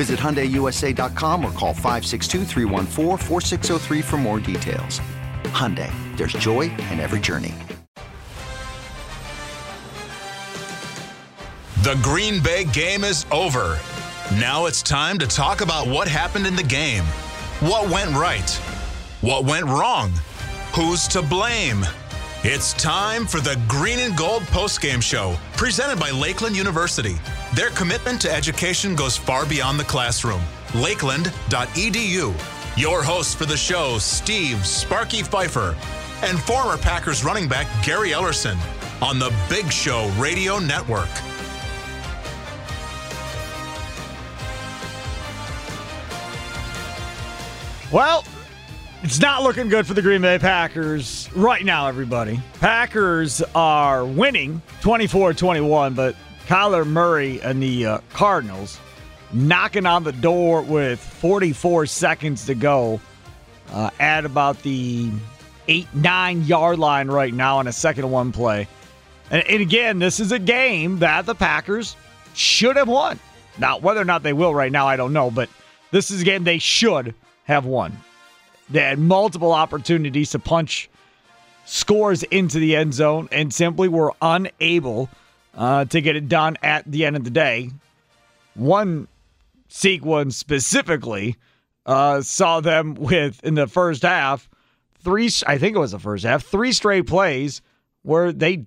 Visit HyundaiUSA.com or call 562 for more details. Hyundai, there's joy in every journey. The Green Bay game is over. Now it's time to talk about what happened in the game. What went right? What went wrong? Who's to blame? It's time for the Green and Gold postgame show, presented by Lakeland University. Their commitment to education goes far beyond the classroom. Lakeland.edu. Your host for the show, Steve Sparky Fifer, and former Packers running back Gary Ellerson on the Big Show Radio Network. Well, it's not looking good for the Green Bay Packers right now, everybody. Packers are winning 24 21, but Kyler Murray and the uh, Cardinals knocking on the door with 44 seconds to go uh, at about the eight, nine yard line right now on a second one play. And, and again, this is a game that the Packers should have won. Now, whether or not they will right now, I don't know, but this is a game they should have won. They had multiple opportunities to punch scores into the end zone and simply were unable uh, to get it done at the end of the day. One sequence specifically uh, saw them with, in the first half, three, I think it was the first half, three straight plays where they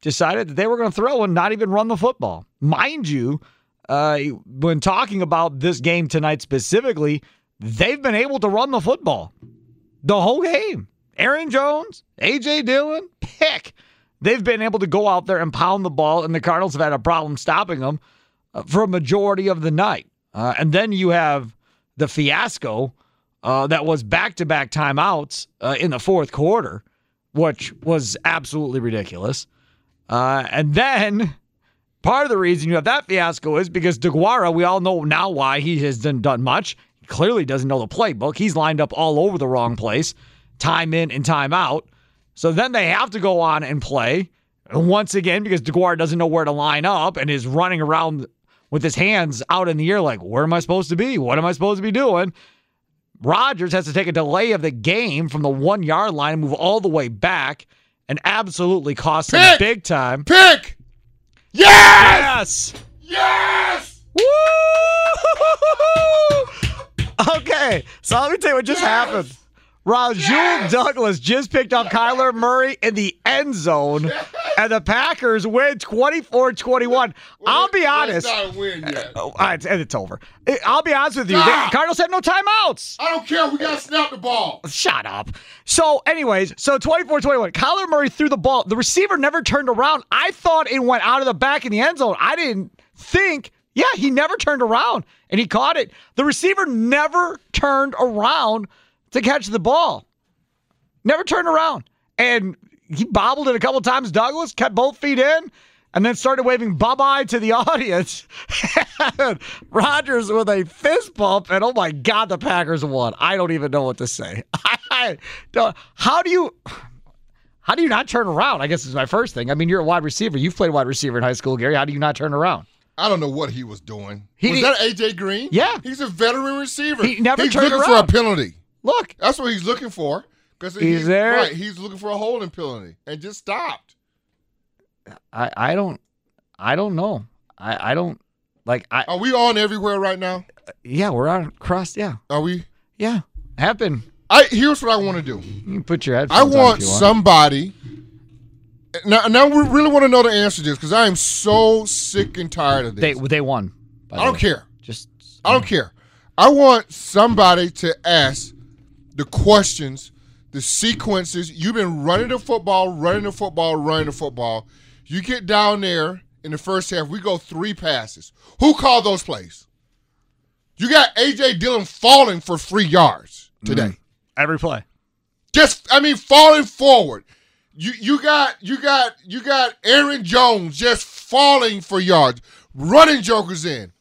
decided that they were going to throw and not even run the football. Mind you, uh, when talking about this game tonight specifically, they've been able to run the football the whole game. Aaron Jones, A.J. Dillon, pick. They've been able to go out there and pound the ball, and the Cardinals have had a problem stopping them uh, for a majority of the night. Uh, and then you have the fiasco uh, that was back to back timeouts uh, in the fourth quarter, which was absolutely ridiculous. Uh, and then part of the reason you have that fiasco is because DeGuara, we all know now why he hasn't done much clearly doesn't know the playbook. He's lined up all over the wrong place, time in and time out. So then they have to go on and play once again because DeGuara doesn't know where to line up and is running around with his hands out in the air like, where am I supposed to be? What am I supposed to be doing? Rodgers has to take a delay of the game from the one yard line and move all the way back and absolutely cost him big time. Pick! Yes! Yes! Woo! Okay, so let me tell you what just yes! happened. Rasul yes! Douglas just picked up Kyler Murray in the end zone, yes! and the Packers win 24 21. I'll be honest. It's not win yet. Uh, and it's over. I'll be honest with you. The Cardinals had no timeouts. I don't care. We got to snap the ball. Shut up. So, anyways, so 24 21. Kyler Murray threw the ball. The receiver never turned around. I thought it went out of the back in the end zone. I didn't think yeah, he never turned around and he caught it. The receiver never turned around to catch the ball. Never turned around. And he bobbled it a couple times. Douglas kept both feet in and then started waving bye bye to the audience. Rodgers with a fist bump, and oh my God, the Packers won. I don't even know what to say. how do you. How do you not turn around? I guess is my first thing. I mean, you're a wide receiver. You've played wide receiver in high school, Gary. How do you not turn around? I don't know what he was doing. He, was that AJ Green? Yeah, he's a veteran receiver. He never he's turned looking around. for a penalty. Look, that's what he's looking for. Because he's, there. Right, he's looking for a holding penalty and just stopped. I I don't I don't know. I I don't like. I, Are we on everywhere right now? Yeah, we're on cross. Yeah, Are we? yeah. Happen. I here's what I want to do. You can put your head. I want want. somebody. Now, now we really want to know the answer to this because I am so sick and tired of this. they they won. by I the don't way. care. Just I don't care. I want somebody to ask the questions, the sequences. You've been running the football, running the football, running the football. You get down there in the first half, we go three passes. Who called those plays? You got AJ Dillon falling for three yards today. Mm-hmm. every play. Just I mean falling forward. You you got you got you got Aaron Jones just falling for yards, running jokers in.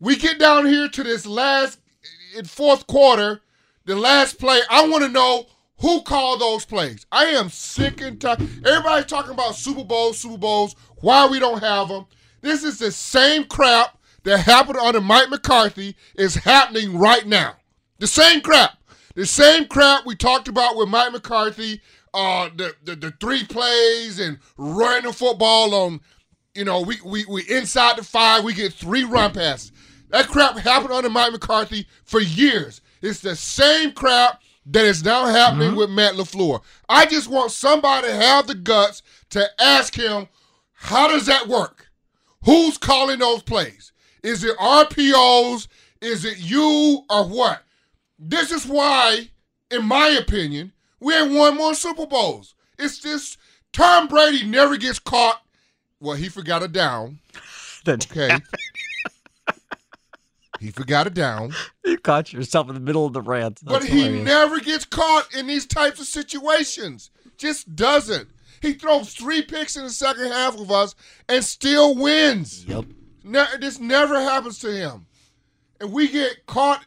We get down here to this last in fourth quarter, the last play. I want to know who called those plays. I am sick and tired. Everybody's talking about Super Bowls, Super Bowls. Why we don't have them? This is the same crap that happened under Mike McCarthy is happening right now. The same crap. The same crap we talked about with Mike McCarthy, uh, the, the the three plays and running the football on, you know, we, we we inside the five, we get three run passes. That crap happened under Mike McCarthy for years. It's the same crap that is now happening with Matt LaFleur. I just want somebody to have the guts to ask him, how does that work? Who's calling those plays? Is it RPOs? Is it you or what? This is why, in my opinion, we ain't won more Super Bowls. It's just Tom Brady never gets caught. Well, he forgot a down. That Okay. he forgot a down. you caught yourself in the middle of the rant. But he hilarious. never gets caught in these types of situations. Just doesn't. He throws three picks in the second half of us and still wins. Yep. Ne- this never happens to him. And we get caught.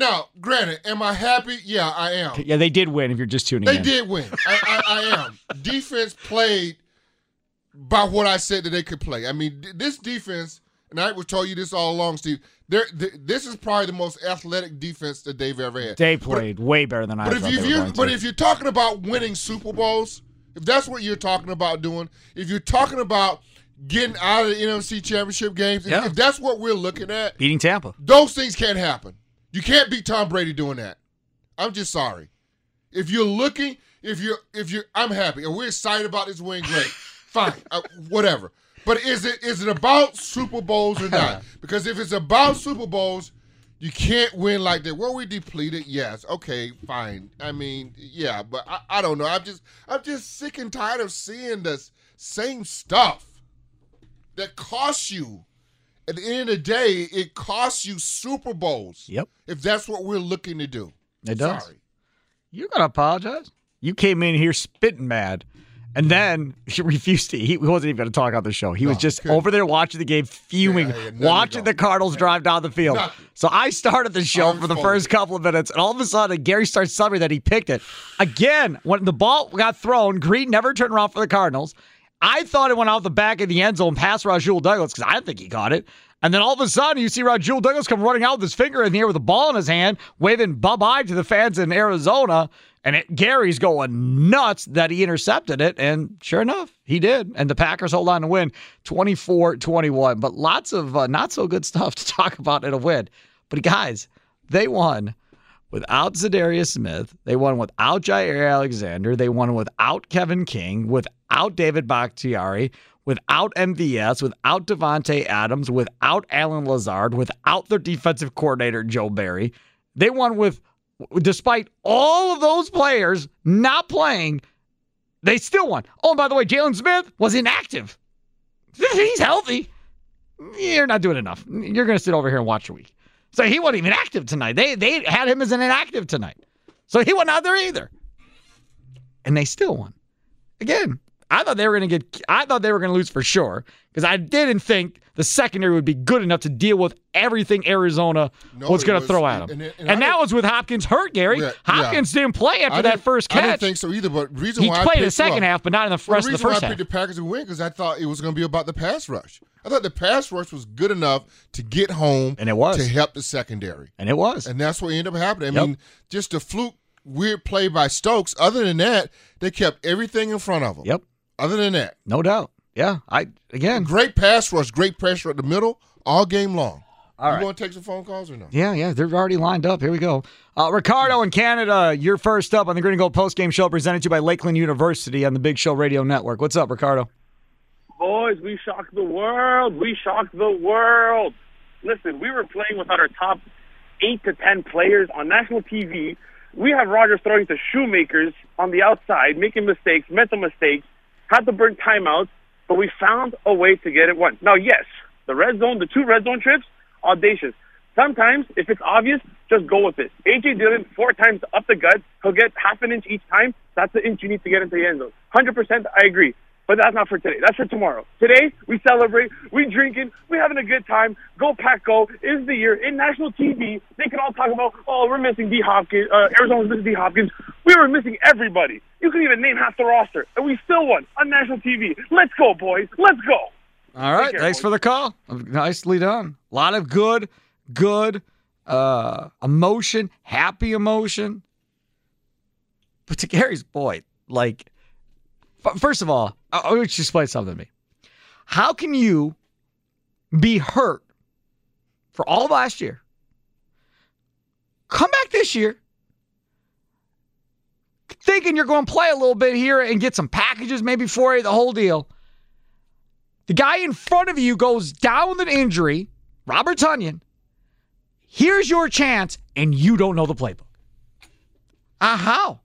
Now, granted, am I happy? Yeah, I am. Yeah, they did win. If you're just tuning They in, they did win. I, I, I am. Defense played by what I said that they could play. I mean, this defense, and I would tell you this all along, Steve. they're- this is probably the most athletic defense that they've ever had. they But- played way better than I but if, thought you, they if were you going but if you're talking about winning Super Bowls, if that's what you're talking about doing, if you're talking about getting out of the NFC Championship games, if- if that's what we're looking at, beating Tampa, those things can't happen. You can't beat Tom Brady doing that. I'm just sorry. If you're looking, if you're, if you're, I'm happy and we're excited about this win. Great, fine, uh, whatever. But is it is it about Super Bowls or not? Because if it's about Super Bowls, you can't win like that. Were we depleted? Yes. Okay, fine. I mean, yeah, but I, I don't know. I'm just I'm just sick and tired of seeing this same stuff that costs you. At the end of the day, it costs you Super Bowls. Yep. If that's what we're looking to do. It does. Sorry. you're gonna apologize. You came in here spitting mad, and then he refused to. He wasn't even going to talk on the show. He was just couldn't. over there watching the game, fuming, Yeah, yeah, watching the Cardinals drive down the field. Nothing. So I started the show Arms for the folded. first couple of minutes, and all of a sudden, Gary starts telling me that he picked it again. When the ball got thrown, Green never turned around for the Cardinals. I thought it went out the back of the end zone past Rajul Douglas because I think he caught it. And then all of a sudden, you see Rajul Douglas come running out with his finger in the air with a ball in his hand, waving bye bye to the fans in Arizona. And it, Gary's going nuts that he intercepted it. And sure enough, he did. And the Packers hold on to win 24 21. But lots of uh, not so good stuff to talk about in a win. But guys, they won without Zadarius Smith. They won without Jaire Alexander. They won without Kevin King, without David Bakhtiari, without MVS, without Davante Adams, without Allen Lazard, without their defensive coordinator, Joe Barry. They won with, despite all of those players not playing, they still won. Oh, and by the way, Jaylon Smith was inactive. He's healthy. You're not doing enough. You're going to sit over here and watch a week. So he wasn't even active tonight. They they had him as an inactive tonight. So he wasn't out there either. And they still won. Again, I thought they were going to get I thought they were going to lose for sure because I didn't think the secondary would be good enough to deal with everything Arizona No, was going to throw at them. and- And, and- and I that was with Hopkins hurt, Gary. Yeah, yeah. Hopkins didn't play after I that didn't- first I didn't think so either. But reason he why I played in the second well, half, but not in the Well, rest the of the reason why first I picked the Packers to win because I thought it was going to be about the pass rush. I thought the pass rush was good enough to get home And it was. to help the secondary, And it was. and that's what ended up happening. I Yep. mean, just a fluke weird play by Stokes. Other than that, they kept everything in front of them. Yep. Other than that, No doubt. Yeah. I again great pass rush, great pressure at the middle all game long. All you right. want to take some phone calls or no? Yeah, yeah, they're already lined up. Here we go. Uh, Ricardo in Canada, you're first up on the Green and Gold Post Game show presented to you by Lakeland University on the Big Show Radio Network. What's up, Ricardo? Boys, we shocked the world. We shocked the world. Listen, we were playing without our top eight to ten players on national TV. We have Rodgers throwing to shoemakers on the outside, making mistakes, mental mistakes, had to burn timeouts, but we found a way to get it won. Now, yes, the red zone, the two red zone trips, audacious. Sometimes, if it's obvious, just go with it. AJ Dillon, four times up the gut, he'll get half an inch each time. That's the inch you need to get into the end zone. 100%, I agree. But that's not for today. That's for tomorrow. Today, we celebrate, we drinking, we having a good time. Go Pack Go is the year. In national TV, they can all talk about, oh, we're missing D. Hopkins, uh, Arizona's missing D. Hopkins. We were missing everybody. You can even name half the roster, and we still won on national TV. Let's go, boys. Let's go. All right, care, thanks boys. for the call. Nicely done. A lot of good, good uh, emotion, happy emotion. But to Gary's point, like, first of all, Want you explain something to me. How can you be hurt for all of last year, come back this year, thinking you're going to play a little bit here and get some packages maybe for you, the whole deal? The guy in front of you goes down with an injury, Robert Tonyan. Here's your chance, and you don't know the playbook. Uh, how?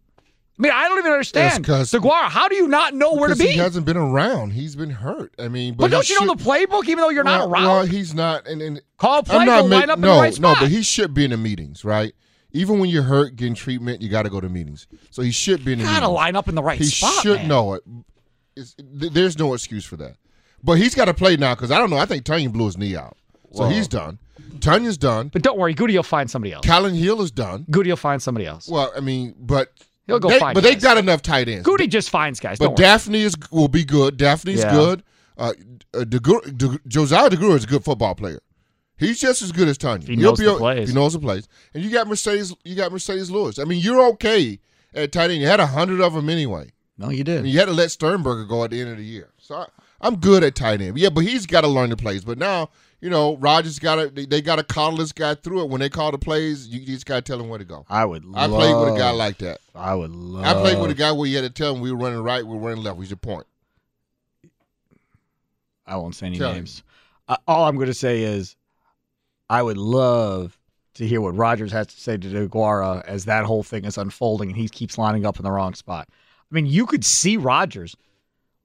I mean, I don't even understand. Yes, Deguara, how do you not know where to be? He hasn't been around. He's been hurt. I mean, but, but don't you know the playbook, even though you're not around? Well, he's not. And, and Call a play, I'm not go ma- line up in no, the right no, but he should be in the meetings, right? Even when you're hurt, getting treatment, you got to go to meetings. So he should be in the gotta meetings. line up in the right he spot. should man. know it. It's, there's no excuse for that. But he's got to play now because I don't know. I think Tonyan blew his knee out, so he's done. Tonyan's done. But don't worry, Goody will find somebody else. Kylin Hill is done. Goody will find somebody else. Well, I mean, but He'll go they, find But they guys. got enough tight ends. Goody just finds guys. But Don't worry. Dafney is will be good. Dafney's Yeah. good. Uh, uh, DeGru- De, Josiah DeGru is a good football player. He's just as good as Tonyan. He knows be the o- plays. He knows the plays. And you got Mercedes. You got Marcedes Lewis. I mean, you're okay at tight end. You had a hundred of them anyway. no, you And did. you had to let Sternberger go at the end of the year. So I, I'm good at tight end. Yeah, but he's got to learn the plays. But now, you know, Rodgers got to. They, they got to coddle this guy through it. When they call the plays, you, you just got to tell him where to go. I would. Love I love, played with a guy like that. I would love. I played with a guy where you had to tell him we were running right, we were running left. We should point. I won't say any Tell names. Uh, all I'm going to say is, I would love to hear what Rodgers has to say to DeGuara as that whole thing is unfolding and he keeps lining up in the wrong spot. I mean, you could see Rodgers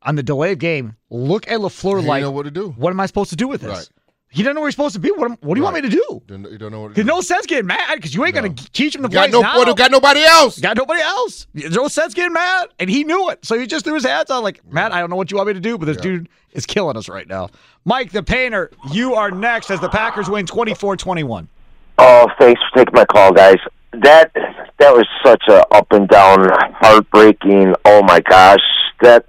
on the delay of game look at Lafleur like, know what to do. "What am I supposed to do with this?" Right. He doesn't know where he's supposed to be. What, what do you want me to do? Don't, you don't know what to no sense getting mad because you ain't No. going to teach him the got plays no, now. got nobody else. Got nobody else. There's no sense getting mad, and he knew it. So he just threw his hands out like, Matt, I don't know what you want me to do, but this Yeah. dude is killing us right now. Mike, the painter, you are next as the Packers win 24-21. Oh, thanks for taking my call, guys. That that was such a up and down, heartbreaking. Oh my gosh, that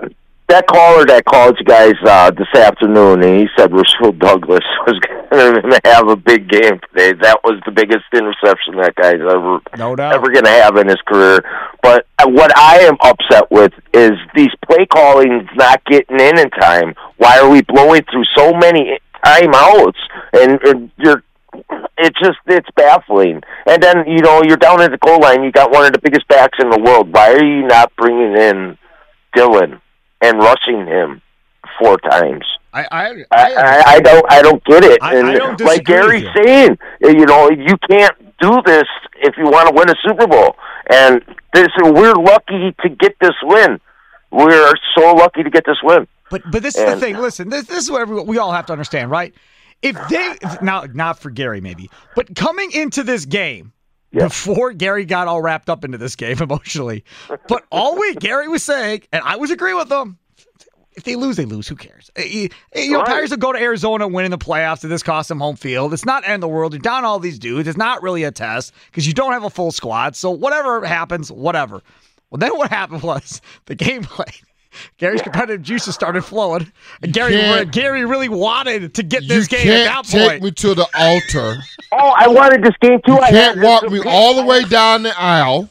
that caller that called you guys uh, this afternoon, and he said Rasul Douglas was going to have a big game today. That was the biggest interception that guy's ever No doubt. ever going to have in his career. But uh, what I am upset with is these play callings not getting in in time. Why are we blowing through so many timeouts? And, and you're, it's just it's baffling. And then you know you're down at the goal line. You got one of the biggest backs in the world. Why are you not bringing in Dillon and rushing him four times? I, I, I, I, I don't I don't get it. I- and like Gary's with saying, you know, you can't do this if you want to win a Super Bowl. And this we're lucky to get this win. We're so lucky to get this win. But but this is the thing. Listen, this, this is what everyone, we all have to understand, right? If they if, now not for Gary maybe, but coming into this game Yeah. before Gary got all wrapped up into this game emotionally, but all week Gary was saying, and I was agreeing with them. If they lose, they lose. Who cares? Eh, You, you know, Right. Packers will go to Arizona, win in the playoffs, and this costs them home field. It's not end the world. You're down all these dudes. It's not really a test because you don't have a full squad. So whatever happens, whatever. Well, then what happened was the game played. Gary's competitive juices started flowing, and Gary Gary really wanted to get You this game can't at that point. take me to the altar. Oh, I wanted this game too. You I can't walk me all the way down the aisle.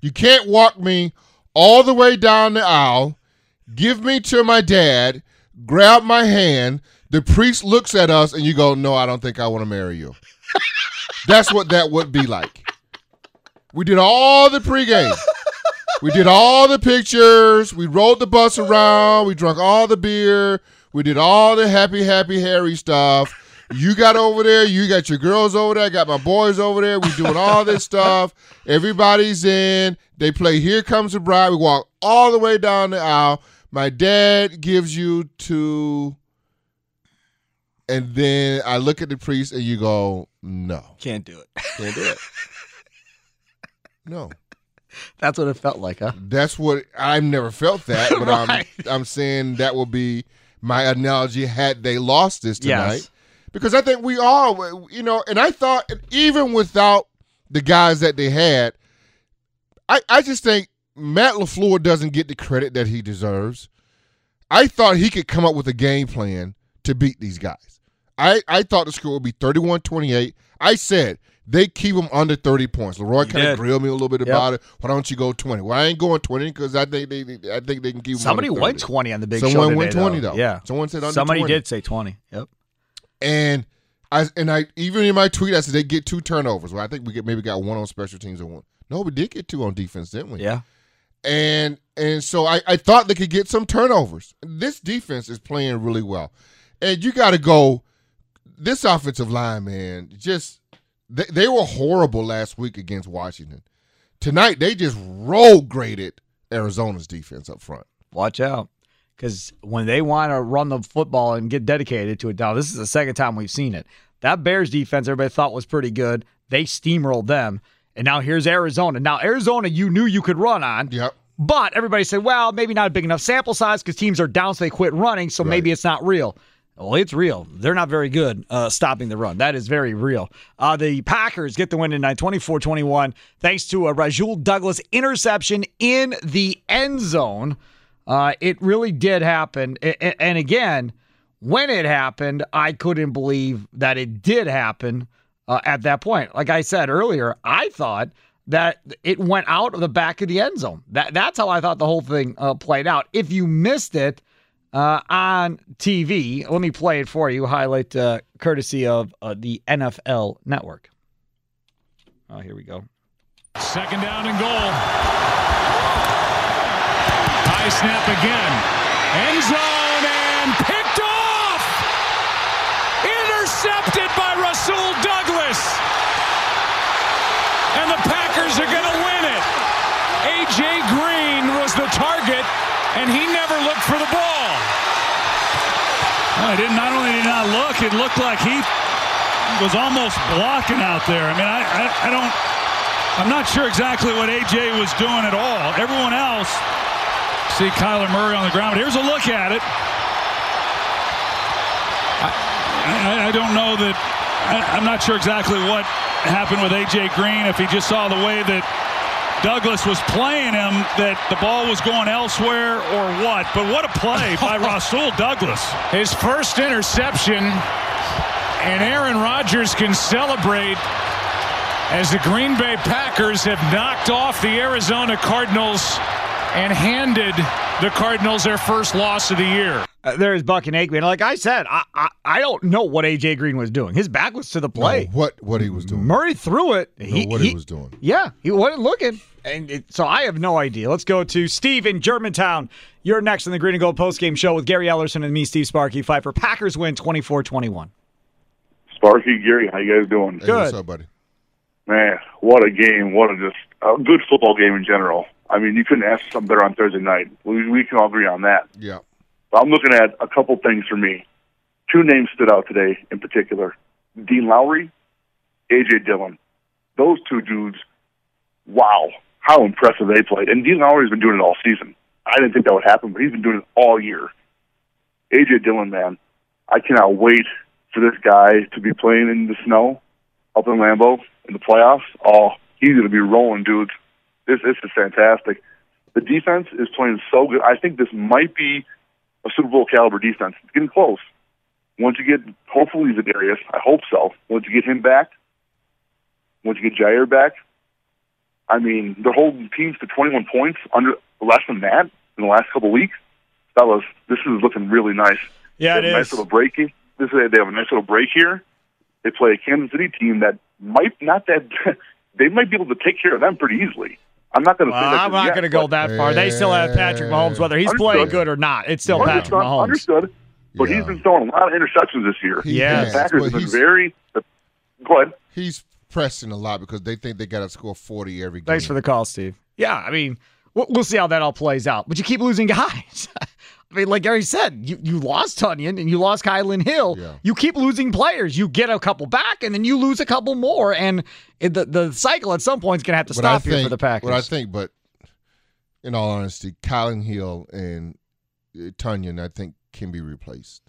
You can't walk me all the way down the aisle. Give me to my dad. Grab my hand. the priest looks at us and you go, "No, I don't think I want to marry you." That's what that would be like. We did all the pregame. We did all the pictures. We rode the bus around. We drank all the beer. We did all the happy, happy, hairy stuff. You got over there. You got your girls over there. I got my boys over there. We doing all this stuff. Everybody's in. They play Here Comes the Bride. We walk all the way down the aisle. My dad gives you to, and then I look at the priest and you go, no, Can't do it. can't do it. No. That's what it felt like, huh? That's what I've never felt that, but Right. I'm I'm saying that will be my analogy had they lost this tonight. Yes. Because I think we all, you know, and I thought even without the guys that they had, I I just think Matt Lafleur doesn't get the credit that he deserves. I thought he could come up with a game plan to beat these guys. I I thought the score would be 31-28. I said they keep them under 30 points. Leroy kind of grilled me a little bit Yep. about it. Why don't you go 20? Well, I ain't going 20 because I think they I think they can keep Somebody went 20 on the big show. Someone went 20 though. though. Yeah. Someone said under Somebody 20. did say 20. Yep. And I and I even in my tweet I said they get two turnovers. Well, I think we get maybe got one on special teams and one. No, we did get two on defense, didn't we? Yeah. And and so I, I thought they could get some turnovers. This defense is playing really well. And you gotta go this offensive line, man, just they, they were horrible last week against Washington. Tonight they just road graded Arizona's defense up front. Watch out. Because when they want to run the football and get dedicated to it, now this is the second time we've seen it. That Bears defense, everybody thought was pretty good. They steamrolled them. And now here's Arizona. Now, Arizona, you knew you could run on. Yep. But everybody said, well, maybe not a big enough sample size because teams are down, so they quit running. So maybe it's not real. Well, it's real. They're not very good uh, stopping the run. That is very real. Uh, the Packers get the win tonight, 24 21, thanks to a Rajul Douglas interception in the end zone. Uh, it really did happen. And again, when it happened, I couldn't believe that it did happen uh, at that point. Like I said earlier, I thought that it went out of the back of the end zone. That that's how I thought the whole thing uh, played out. If you missed it uh, on TV, let me play it for you. Highlight uh, courtesy of uh, the NFL Network. Oh, here we go. Second down and goal. High snap again. End zone and picked off. Intercepted by Rasul Douglas. And the Packers are going to win it. A.J. Green was the target, and he never looked for the ball. No, it didn't. Not only did he not look, it looked like he was almost blocking out there. I mean, I, I, I don't. I'm not sure exactly what AJ was doing at all. Everyone else see Kyler Murray on the ground. But here's a look at it. I, I, I don't know that. I, I'm not sure exactly what happened with AJ Green. If he just saw the way that Douglas was playing him, that the ball was going elsewhere or what. But what a play by Rasul Douglas. His first interception, and Aaron Rodgers can celebrate as the Green Bay Packers have knocked off the Arizona Cardinals and handed the Cardinals their first loss of the year. Uh, there's Buck and Aikman. Like I said, I, I I don't know what AJ Green was doing. His back was to the play. No, what what he was doing. Murray threw it. No, what he was doing. Yeah, he wasn't looking. And it, so I have no idea. Let's go to Steve in Germantown. You're next on the Green and Gold postgame show with Gary Ellerson and me, Steve Sparky Pfeiffer. Packers win 24 21. Sparky, Gary, how you guys doing? Hey, Good. what's up, buddy? Man, what a game! What a just a good football game in general. I mean, you couldn't ask for something better on Thursday night. We we can all agree on that. Yeah. But I'm looking at a couple things for me. Two names stood out today in particular: Dean Lowry, AJ Dillon. Those two dudes. Wow, how impressive they played! And Dean Lowry's been doing it all season. I didn't think that would happen, but he's been doing it all year. AJ Dillon, man, I cannot wait for this guy to be playing in the snow up in Lambeau in the playoffs. Oh, he's going to be rolling, dudes. This, this is fantastic. The defense is playing so good. I think this might be a Super Bowl caliber defense. It's getting close. Once you get, hopefully, Zadarius, I hope so. Once you get him back, once you get Jaire back, I mean, they're holding teams to 21 points under less than that in the last couple of weeks. Fellas, this is looking really nice. Yeah, it a nice little break. This is they have a nice little break here. They play a Kansas City team that might not that they might be able to take care of them pretty easily. I'm not going to Well. I'm not going to go that far. They still have Patrick Mahomes, whether he's playing good or not. It's still Patrick Understood. Mahomes. Understood. But he's been throwing a lot of interceptions this year. He Yes. has, The Packers but have been he's- very. Uh, go ahead. He's pressing a lot because they think they got to score 40 every game. Thanks for the call, Steve. Yeah, I mean, we'll, we'll see how that all plays out. But you keep losing guys. I mean, like Gary said, you, you lost Tonyan and you lost Kylin Hill. Yeah. You keep losing players. You get a couple back, and then you lose a couple more, and it, the the cycle at some point is going to have to But I stop here think- for the Packers. What I think, but in all honesty, Colin Hill and uh, Tonyan, I think, can be replaced.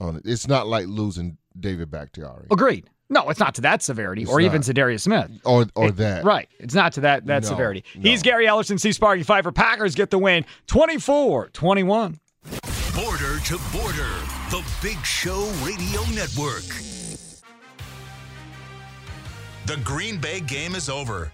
On it, it's not like losing David Bakhtiari Agreed. No, it's not to that severity, It's or even not. Zadarius Smith. or or It- that. Right. It's not to that that No, severity. no. He's Gary Ellerson, C Sparky Pfeiffer. Packers get the win 24 21. Border to border, the Big Show Radio Network. The Green Bay game is over.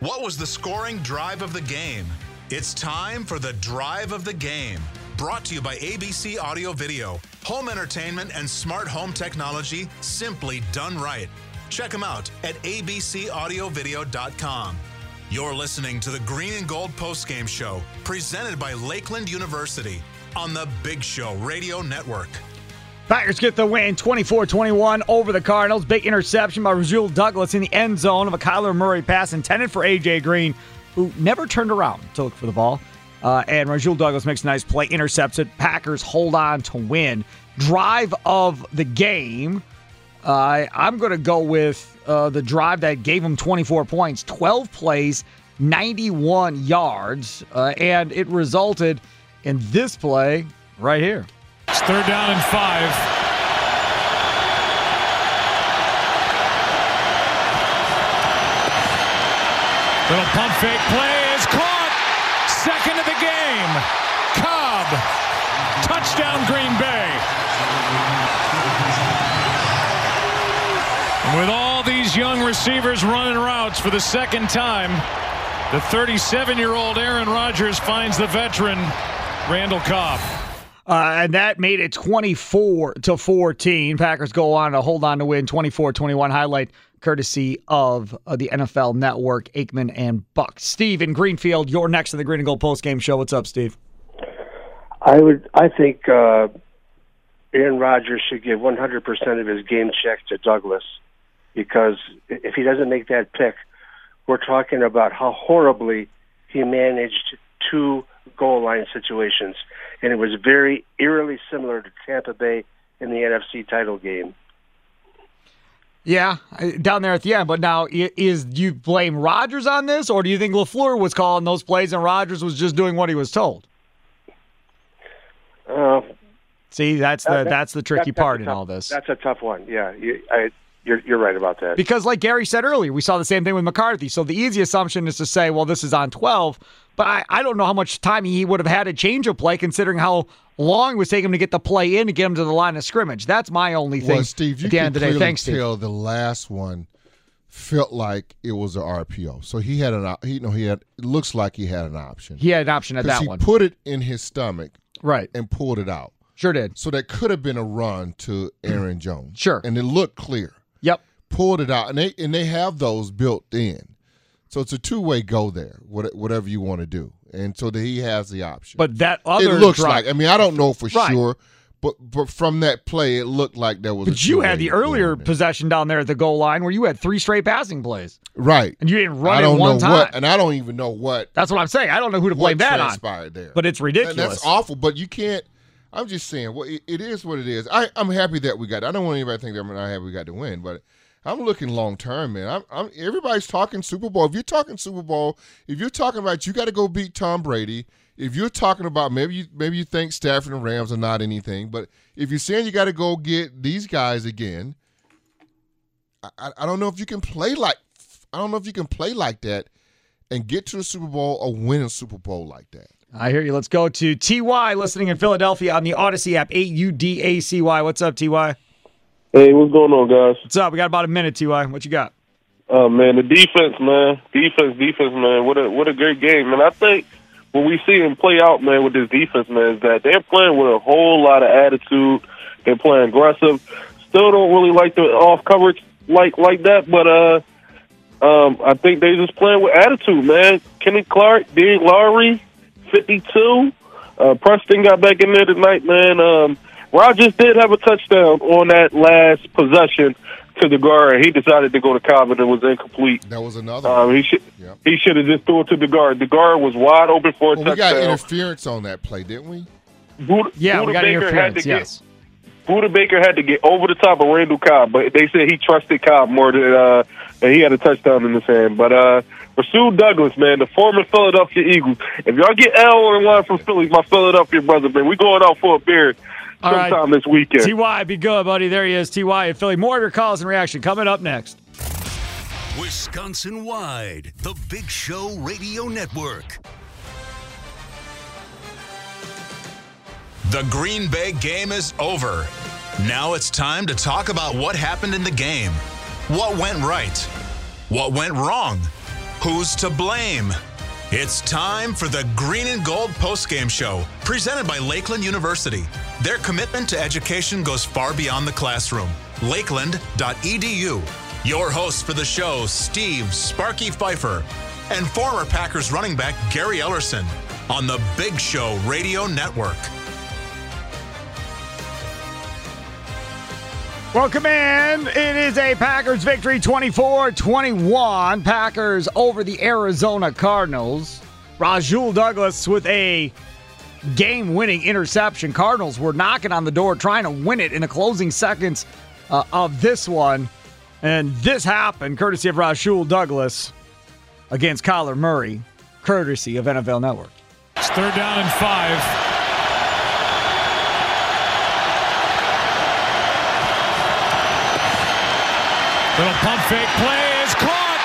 What was the scoring drive of the game? It's time for the drive of the game. Brought to you by ABC Audio Video, home entertainment and smart home technology simply done right. Check them out at abcaudiovideo.com. You're listening to the Green and Gold postgame show presented by Lakeland University on the Big Show Radio Network. Packers get the win 24 21 over the Cardinals. Big interception by Rasul Douglas in the end zone of a Kyler Murray pass intended for A.J. Green, who never turned around to look for the ball. Uh, and Rajul Douglas makes a nice play, intercepts it. Packers hold on to win. Drive of the game. Uh, I'm going to go with uh, the drive that gave him 24 points, 12 plays, 91 yards, uh, and it resulted in this play right here. It's third down and five. Little pump fake play is caught. Second of the game. Cobb. Touchdown, Green Bay. With all these young receivers running routes for the second time, the 37 year old Aaron Rodgers finds the veteran, Randall Cobb. Uh, and that made it 24 to 14. Packers go on to hold on to win 24 21. Highlight courtesy of uh, the NFL Network, Aikman and Buck. Steve in Greenfield, you're next to the Green and Gold Post Game Show. What's up, Steve? I would. I think uh, Aaron Rodgers should give 100% of his game check to Douglas because if he doesn't make that pick, we're talking about how horribly he managed two goal line situations, and it was very eerily similar to Tampa Bay in the NFC title game. Yeah, down there at the end. But now, is do you blame Rodgers on this, or do you think LaFleur was calling those plays and Rodgers was just doing what he was told? Uh, See, that's the that- that's the tricky that- that's part a in tough- all this. That's a tough one. Yeah, you, I, you're you're right about that. Because, like Gary said earlier, we saw the same thing with McCarthy. So the easy assumption is to say, well, this is on 12. But I, I don't know how much time he would have had to change a play, considering how long it was taking him to get the play in to get him to the line of scrimmage. That's my only thing Well, Steve, you at the can end of the day. clearly Thanks, Steve. tell the last one felt like it was an RPO. So he had an he you know he had it looks like he had an option. He had an option at 'Cause that he one. put it in his stomach right. and pulled it out. Sure did. So that could have been a run to Aaron Jones. Sure. And it looked clear. Yep. Pulled it out, and they and they have those built in. So it's a two way go there, what- whatever you want to do, and so that he has the option. But that other it looks drive- like. I mean, I don't know for Right. sure, but but from that play, it looked like there was. a But you had the earlier possession down there at the goal line where you had three straight passing plays. right, And you didn't run I it don't one know time. what, and I don't even know what That's what I'm saying. I don't know who to blame that on. there. But it's ridiculous. And that's awful. But you can't. I'm just saying, well, it, it is what it is. I, I'm happy that we got. I don't want anybody to think that I'm not happy we got to win, but I'm looking long term, man. I'm, I'm. Everybody's talking Super Bowl. If you're talking Super Bowl, if you're talking about you got to go beat Tom Brady. If you're talking about maybe you maybe you think Stafford and Rams are not anything, but if you're saying you got to go get these guys again, I, I don't know if you can play like I don't know if you can play like that and get to the Super Bowl or win a Super Bowl like that. I hear you. Let's go to TY listening in Philadelphia on the Audacy app, A U D A C Y. What's up, TY? Hey, what's going on, guys? What's up? We got about a minute, TY. What you got? Oh man, the defense, man, defense, defense, man. What a what a great game, And I think what we see him play out, man, with this defense, man, is that they're playing with a whole lot of attitude. They're playing aggressive. Still don't really like the off coverage like like that, but uh, um, I think they just playing with attitude, man. Kenny Clark, Dean Lowry, fifty-two. Uh, Preston got back in there tonight, man. Um, Rodgers did have a touchdown on that last possession to the guard. He decided to go to Cobb and it was incomplete. That was another. Um, he should he should have just threw it to the guard. The guard was wide open for a Well, we got interference on that play, didn't we? Buda, Yeah, we got Baker had interference. to get, Yes. Budda Baker had to get over the top of Randall Cobb, but they said he trusted Cobb more than uh, and he had a touchdown in his hand. But uh, Rasul Douglas, man, the former Philadelphia Eagles. If y'all get L on the line from Philly, my Philadelphia brother, man, we going out for a beer All right. sometime this weekend. Ty, be good, buddy. There he is. Ty in Philly. More of your calls and reaction coming up next. Wisconsin wide, the Big Show Radio Network. The Green Bay game is over. Now it's time to talk about what happened in the game. What went right? What went wrong? Who's to blame? It's time for the Green and Gold postgame show, presented by Lakeland University. Their commitment to education goes far beyond the classroom. Lakeland.edu. Your host for the show, Steve Sparky Pfeiffer, and former Packers running back Gary Ellerson on the Big Show Radio Network. Welcome in. It is a Packers victory 24 21. Packers over the Arizona Cardinals. Rajul Douglas with a game winning interception. Cardinals were knocking on the door trying to win it in the closing seconds uh, of this one. And this happened courtesy of Rajul Douglas against Kyler Murray, courtesy of NFL Network. It's third down and five. Little pump fake play is caught.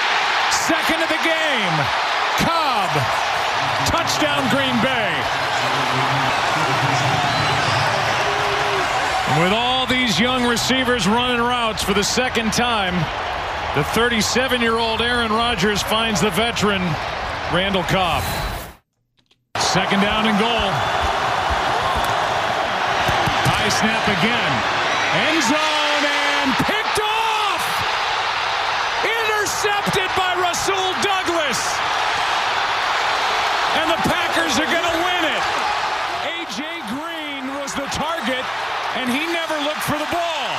Second of the game. Cobb. Touchdown, Green Bay. And with all these young receivers running routes for the second time, the 37 year old Aaron Rodgers finds the veteran, Randall Cobb. Second down and goal. High snap again. End zone and picked off. Intercepted by Rasul Douglas. And the Packers are going to win it. A.J. Green was the target, and he never looked for the ball.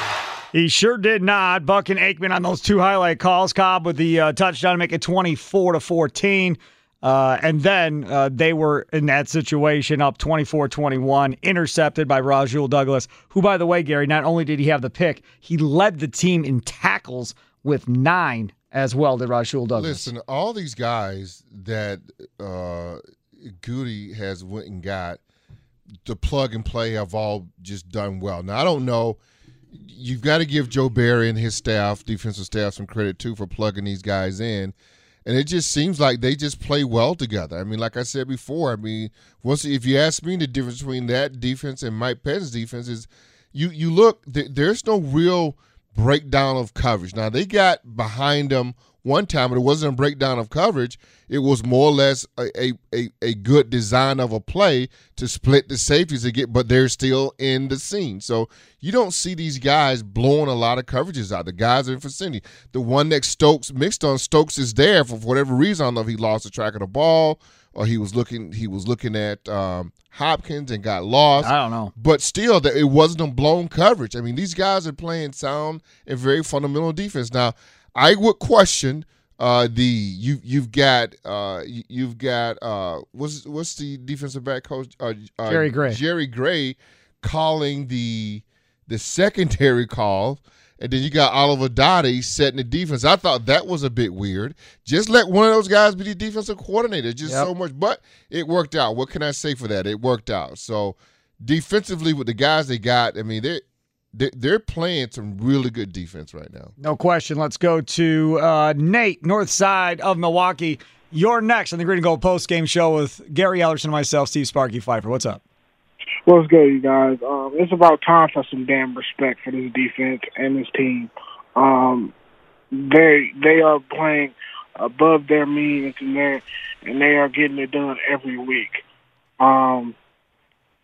He sure did not. Buck and Aikman on those two highlight calls. Cobb with the uh, touchdown to make it 24 to 14. Uh, and then uh, they were in that situation up 24 21, intercepted by Rajul Douglas, who, by the way, Gary, not only did he have the pick, he led the team in tackles with nine as well, did Rajul Douglas. Listen, all these guys that uh, Goody has went and got the plug and play have all just done well. Now I don't know. You've got to give Joe Barry and his staff, defensive staff, some credit too for plugging these guys in. And it just seems like they just play well together. I mean, like I said before, I mean, once if you ask me the difference between that defense and Mike Pettine's defense is, you you look th- there's no real breakdown of coverage. Now they got behind them one time, but it wasn't a breakdown of coverage. It was more or less a a, a, good design of a play to split the safeties to get, but they're still in the scene. So you don't see these guys blowing a lot of coverages out. The guys are in vicinity. The one that Stokes mixed on Stokes is there for whatever reason. I don't know if he lost the track of the ball or he was looking he was looking at um, Hopkins and got lost. I don't know. But still, that it wasn't a blown coverage. I mean, these guys are playing sound and very fundamental defense. Now, I would question uh, the you you've got uh, you- you've got uh, what's what's the defensive back coach uh, uh, Jerry Gray. Jerry Gray calling the the secondary call. And then you got Oliver Dottie setting the defense. I thought that was a bit weird. Just let one of those guys be the defensive coordinator. Just Yep. so much, but it worked out. What can I say for that? It worked out. So defensively, with the guys they got, I mean they they're playing some really good defense right now. No question. Let's go to uh, Nate, north side of Milwaukee. You're next on the Green and Gold post game show with Gary Ellerson and myself, Steve Sparky Pfeiffer. What's up? What's good, you guys? Um, it's about time for some damn respect for this defense and this team. Um, they they are playing above their means, and they're and they are getting it done every week. Um,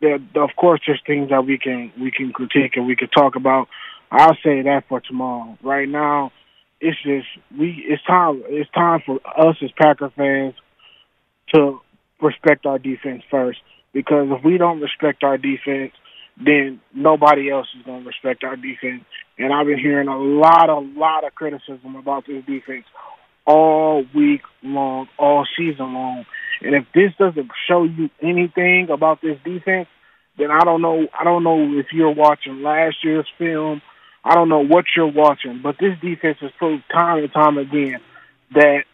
there, of course, there's things that we can we can critique and we can talk about. I'll say that for tomorrow. Right now, it's just we. It's time. It's time for us as Packer fans to respect our defense first. Because if we don't respect our defense, then nobody else is going to respect our defense. And I've been hearing a lot, a lot of criticism about this defense all week long, all season long. And if this doesn't show you anything about this defense, then I don't know. I don't know if you're watching last year's film. I don't know what you're watching, but this defense has proved time and time again that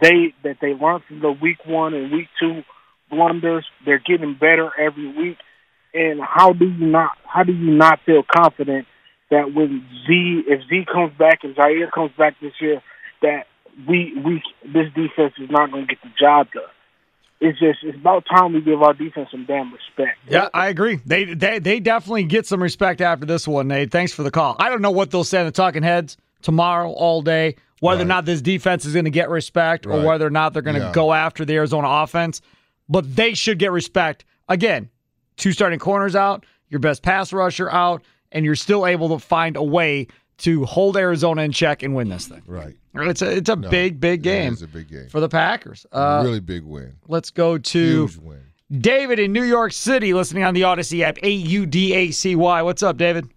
they that they learned from the week one and week two blunders. They're getting better every week. And how do you not how do you not feel confident that when Z if Z comes back and Jaire comes back this year that we we this defense is not going to get the job done. It's just it's about time we give our defense some damn respect. Yeah, I agree. They they they definitely get some respect after this one, Nate. Thanks for the call. I don't know what they'll say in the talking heads tomorrow all day, whether or not this defense is going to get respect Right. or whether or not they're going to Yeah. go after the Arizona offense. But they should get respect. Again, two starting corners out, your best pass rusher out, and you're still able to find a way to hold Arizona in check and win this thing. Right. It's a it's a No, big big game. it's a big game. for the Packers. Uh, really big win. Let's go to Huge win. David in New York City, listening on the Audacy app. A U D A C Y. What's up, David?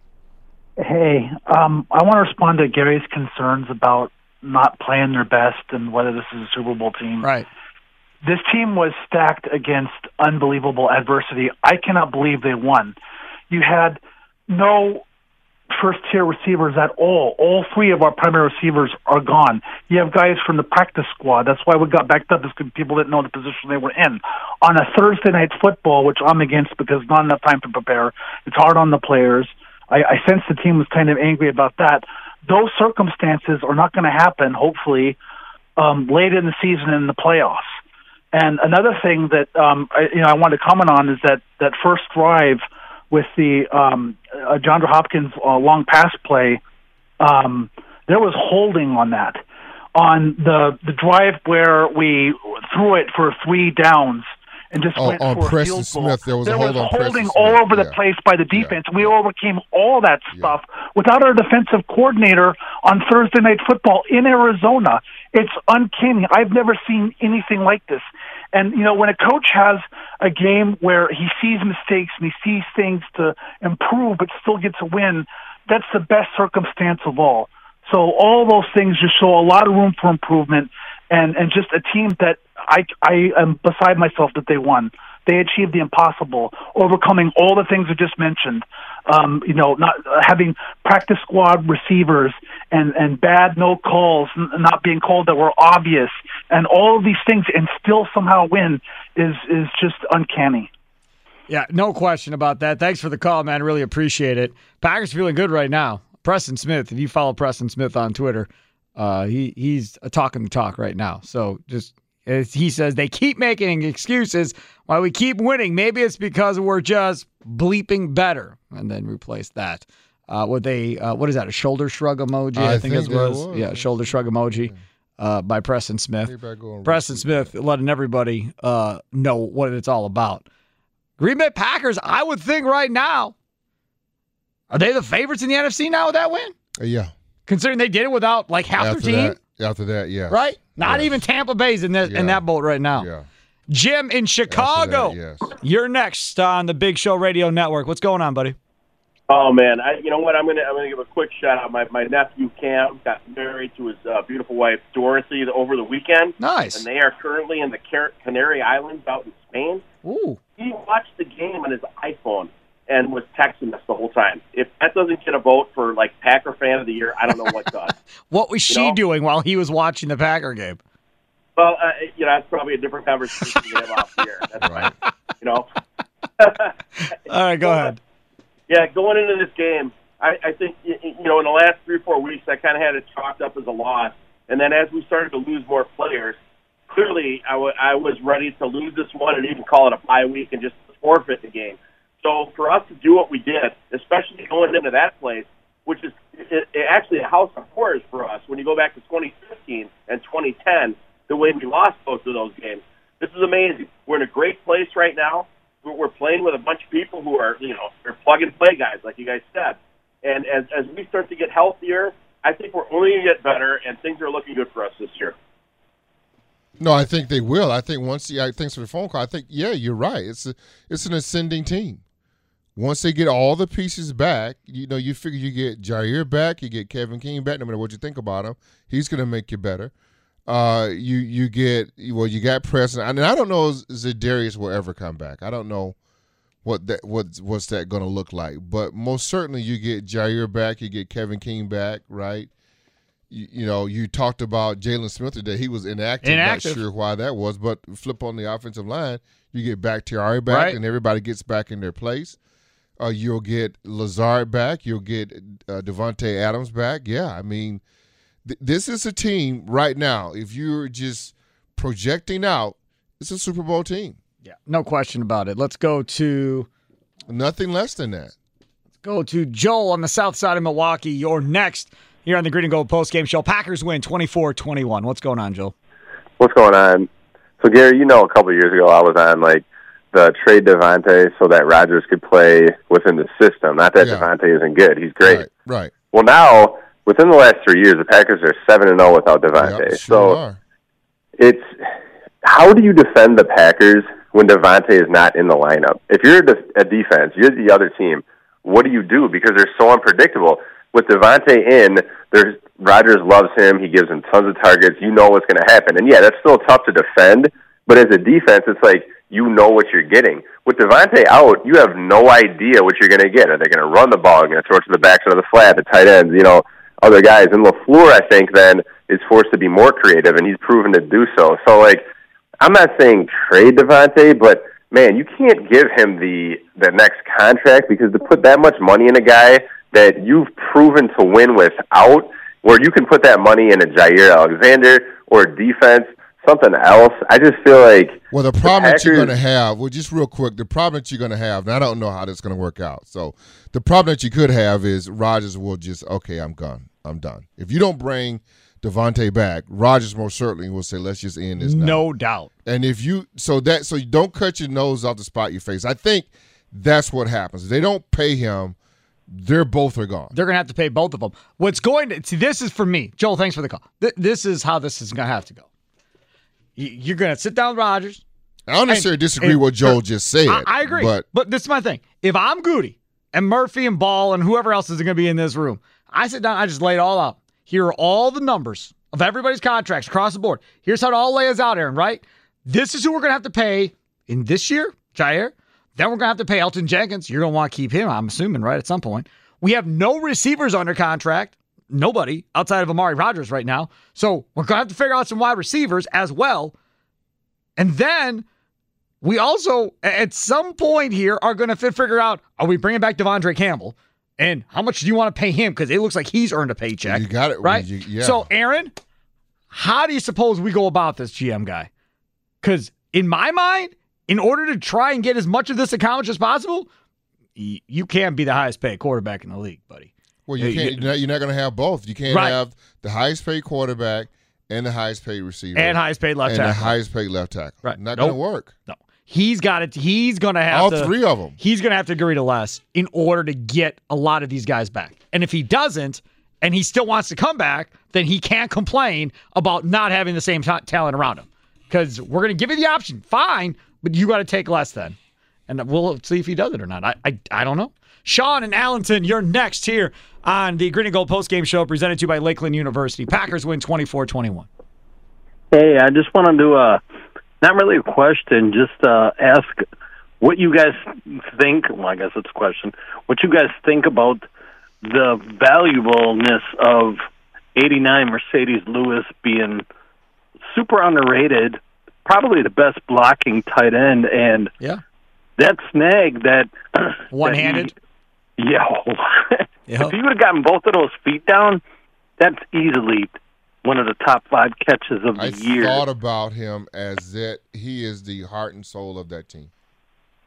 Hey, um, I want to respond to Gary's concerns about not playing their best and whether this is a Super Bowl team. Right. This team was stacked against unbelievable adversity. I cannot believe they won. You had no first tier receivers at all. All three of our primary receivers are gone. You have guys from the practice squad. That's why we got backed up is because people didn't know the position they were in. On a Thursday night football, which I'm against because not enough time to prepare. It's hard on the players. I, I sense the team was kind of angry about that. Those circumstances are not going to happen. Hopefully, um, late in the season in the playoffs. And another thing that um, I, you know I want to comment on is that that first drive with the um, uh, John Hopkins uh, long pass play. Um, there was holding on that. On the the drive where we threw it for three downs and just Oh, went on for Preston a field goal. Smith, there was a there hold was holding all over the yeah. place by the defense. We overcame all that stuff without our defensive coordinator on Thursday night football in Arizona. It's uncanny. I've never seen anything like this. And you know, when a coach has a game where he sees mistakes and he sees things to improve but still gets a win, that's the best circumstance of all. So all those things just show a lot of room for improvement and and just a team that I I am beside myself that they won. They achieved the impossible, overcoming all the things I just mentioned. Um, you know, not uh, having practice squad receivers and and bad no calls not being called that were obvious, and all of these things, and still somehow win is is just uncanny. Yeah, no question about that. Thanks for the call, man. Really appreciate it. Packers feeling good right now. Preston Smith, if you follow Preston Smith on Twitter, uh, he he's talking the talk right now. So just as he says, they keep making excuses why we keep winning. Maybe it's because we're just bleeping better, and then replace that uh, with a uh, what is that? A shoulder shrug emoji? I, I think, think it was. was, Yeah, shoulder shrug emoji. Uh, by Preston Smith. Maybe I go and Preston Smith letting everybody uh, know what it's all about. Green Bay Packers, I would think right now, are they the favorites in the NFC now with that win? Uh, yeah. Considering they did it without like half after their team, that, after that, yeah. right? Not even Tampa Bay's in that Yeah. in that boat right now. Yeah. Jim in Chicago, yes. you're next on the Big Show Radio Network. What's going on, buddy? Oh man, I, you know what? I'm gonna I'm gonna give a quick shout out. My my nephew Cam got married to his uh, beautiful wife Dorothy over the weekend. Nice. And they are currently in the Car- Canary Islands out in Spain. Ooh. He watched the game on his iPhone and was texting us the whole time. If that doesn't get a vote for like Packer fan of the year, I don't know what does. What was You she know? doing while he was watching the Packer game? Well, uh, you know, that's probably a different conversation we have off here. That's right. You know. All right, go ahead. Yeah, going into this game, I, I think you know in the last three or four weeks, I kind of had it chalked up as a loss, and then as we started to lose more players, clearly I wa- I was ready to lose this one and even call it a bye week and just forfeit the game. So for us to do what we did, especially going into that place, which is it, it actually a house of horrors for us when you go back to 2015 and 2010, the way we lost both of those games. This is amazing. We're in a great place right now. We're, we're playing with a bunch of people who are, you know, they're plug and play guys, like you guys said. And as as we start to get healthier, I think we're only going to get better, and things are looking good for us this year. No, I think they will. I think once. Yeah, thanks for the phone call. I think yeah, you're right. It's a, it's an ascending team. Once they get all the pieces back, you know, you figure you get Jaire back, you get Kevin King back. No matter what you think about him, he's going to make you better. Uh, you you get well, you got Preston, and I don't know if Za'Darius will ever come back. I don't know what that what what's that going to look like, but most certainly you get Jaire back, you get Kevin King back, right? You, you know, you talked about Jaylon Smith today. He was inactive. Inactive. Not sure why that was, but flip on the offensive line, you get back Bakhtiari back, Right. and everybody gets back in their place. Uh, you'll get Lazard back. You'll get uh, Davante Adams back. Yeah, I mean, th- this is a team right now. If you're just projecting out, it's a Super Bowl team. Yeah, no question about it. Let's go to nothing less than that. Let's go to Joel on the south side of Milwaukee. You're next here on the Green and Gold post game show. Packers win 24-21. What's going on, Joel? What's going on? So Gary, you know, a couple of years ago, I was on like the trade Davante so that Rodgers could play within the system. Not that Yeah. Davante isn't good; he's great. Right. Well, now within the last three years, the Packers are seven and zero without Davante. Sure so are. it's how do you defend the Packers when Davante is not in the lineup? If you're a, a defense, you're the other team. What do you do because they're so unpredictable? With Davante in, there's Rodgers loves him. He gives him tons of targets. You know what's going to happen, and yeah, that's still tough to defend. But as a defense, it's like you know what you're getting. With Davante out, you have no idea what you're going to get. Are they going to run the ball? Are going to throw it to the backside of the flat, the tight ends? You know, other guys. And Lafleur, I think, then is forced to be more creative, and he's proven to do so. So, like, I'm not saying trade Davante, but man, you can't give him the the next contract because to put that much money in a guy that you've proven to win without, where you can put that money in a Jaire Alexander or defense, something else. I just feel like Well, the problem that you're going to have, well, just real quick, the problem that you're going to have, and I don't know how that's going to work out. So, the problem that you could have is Rodgers will just, okay, I'm gone. I'm done. If you don't bring Davante back, Rodgers most certainly will say, let's just end this now. No doubt. And if you, so that, so you don't cut your nose off the spot you face. I think that's what happens. If they don't pay him, they're both are gone. They're going to have to pay both of them. What's going to see? This is for me, Joel. Thanks for the call. Th- this is how this is going to have to go. You're going to sit down with Rodgers. I don't necessarily disagree with what Joel just said. I, I agree. But But this is my thing. If I'm Goody and Murphy and Ball and whoever else is going to be in this room, I sit down, I just lay it all out. Here are all the numbers of everybody's contracts across the board. Here's how it all lays out, Aaron, right? This is who we're going to have to pay in this year, Jaire. Then we're going to have to pay Elgton Jenkins. You're going to want to keep him, I'm assuming, right, at some point. We have no receivers under contract. Nobody outside of Amari Rodgers right now. So we're going to have to figure out some wide receivers as well. And then we also, at some point here, are going to figure out are we bringing back Devondre Campbell? And how much do you want to pay him? Because it looks like he's earned a paycheck. You got it, Right? you- yeah. So, Aaron, how do you suppose we go about this, GM guy? Because in my mind, in order to try and get as much of this accomplished as possible, you can't be the highest paid quarterback in the league, buddy. Well, you can't. you- You're not, you're not going to have both. You can't Right. have the highest paid quarterback and the highest paid receiver And highest paid left tackle. and the highest paid left tackle. Right. Not Nope. going to work. No. He's got it. He's going to have All to- three them. He's going to have to agree to less in order to get a lot of these guys back. And if he doesn't, and he still wants to come back, then he can't complain about not having the same ta- talent around him. Because we're going to give you the option, fine, but you got to take less then, and we'll see if he does it or not. I, I, I don't know. Sean and Allenton, you're next here on the Green and Gold postgame show presented to you by Lakeland University. Packers win 24-21. Hey, I just wanted to, do uh, not really a question, just uh, ask what you guys think. Well, I guess it's a question. What you guys think about the valuableness of 89 Marcedes Lewis being super underrated, probably the best blocking tight end, and Yeah. that snag that One-handed? that he- yeah. Yeah. If he would have gotten both of those feet down, that's easily one of the top five catches of the I year. thought about him as that he is the heart and soul of that team.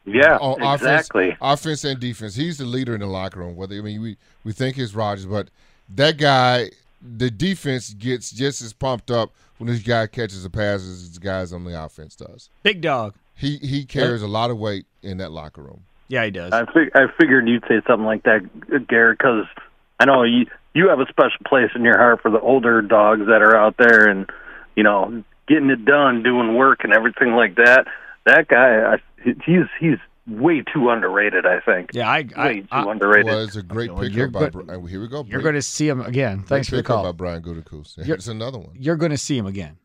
Yeah, On exactly. Offense, offense and defense. He's the leader in the locker room. Whether I mean we we think it's Rodgers, but that guy the defense gets just as pumped up when this guy catches a pass as the guys on the offense does. Big dog. He he carries a lot of weight in that locker room. Yeah, he does. I, fig- I figured you'd say something like that, Garrett, because I know you you have a special place in your heart for the older dogs that are out there and you know getting it done, doing work and everything like that. That guy, I, he's he's way too underrated. I think. Yeah, I, I way too I- underrated. Well, it's a great Well, you're pickup by. good- Bri- uh, Here we go. You're Great- going to see him again. great Thanks for the call. by Brian Gutekunst. You're- Here's another one. You're going to see him again.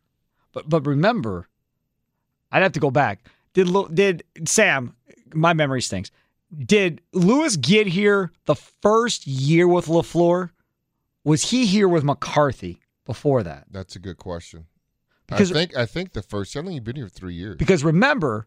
But but remember, I'd have to go back. Did did Sam? My memory stinks. Did Lewis get here the first year with Lafleur? Was he here with McCarthy before that? That's a good question. Because- I think I think the first. I think you've been here three years. Because remember,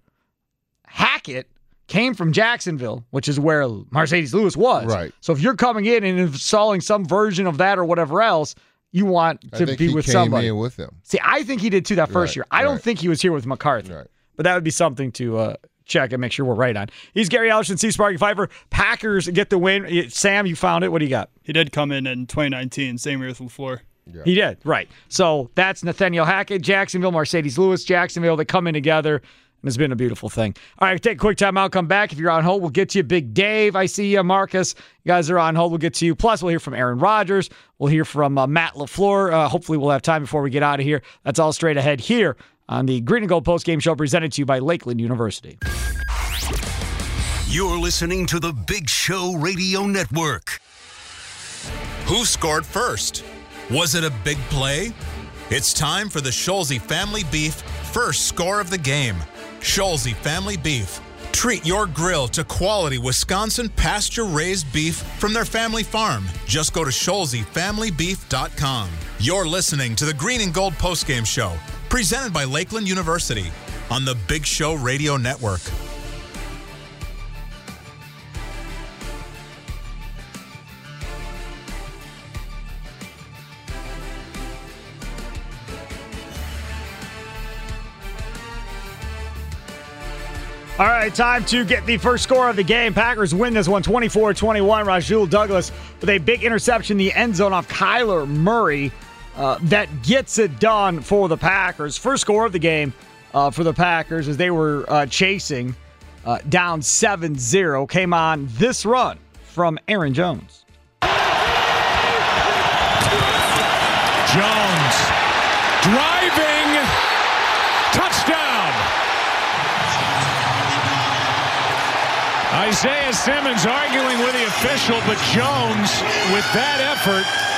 Hackett came from Jacksonville, which is where Marcedes Lewis was. Right. So if you're coming in and installing some version of that or whatever else, you want to be he with somebody. in with them. See, I think he did too that first Right, year. I don't think he was here with McCarthy. Right. But that would be something to uh, check and make sure we're right on. He's Gary Ellerson, Steve Sparky Pfeiffer. Packers get the win. Sam, you found it. What do you got? He did come in in 2019, same year with LaFleur. He did, right. So that's Nathaniel Hackett, Jacksonville, Marcedes Lewis, Jacksonville. They come in together, and it's been a beautiful thing. All right, take a quick time out, come back. If you're on hold, we'll get to you. Big Dave, I see you. Marcus, you guys are on hold. We'll get to you. Plus, we'll hear from Aaron Rodgers. We'll hear from uh, Matt LaFleur. Uh, hopefully, we'll have time before we get out of here. That's all straight ahead here on the Green and Gold Post Game Show presented to you by Lakeland University. You're listening to the Big Show Radio Network. Who scored first? Was it a big play? It's time for the Scholze Family Beef first score of the game. Scholze Family Beef. Treat your grill to quality Wisconsin pasture raised beef from their family farm. Just go to ScholzeFamilyBeef.com. You're listening to the Green and Gold Postgame Show, presented by Lakeland University on the Big Show Radio Network. All right, time to get the first score of the game. Packers win this one 24 21. Rasul Douglas with a big interception in the end zone off Kyler Murray. Uh, that gets it done for the Packers. First score of the game uh, for the Packers as they were uh, chasing uh, down 7 0. Came on this run from Aaron Jones. Jones driving touchdown. Isaiah Simmons arguing with the official, but Jones with that effort,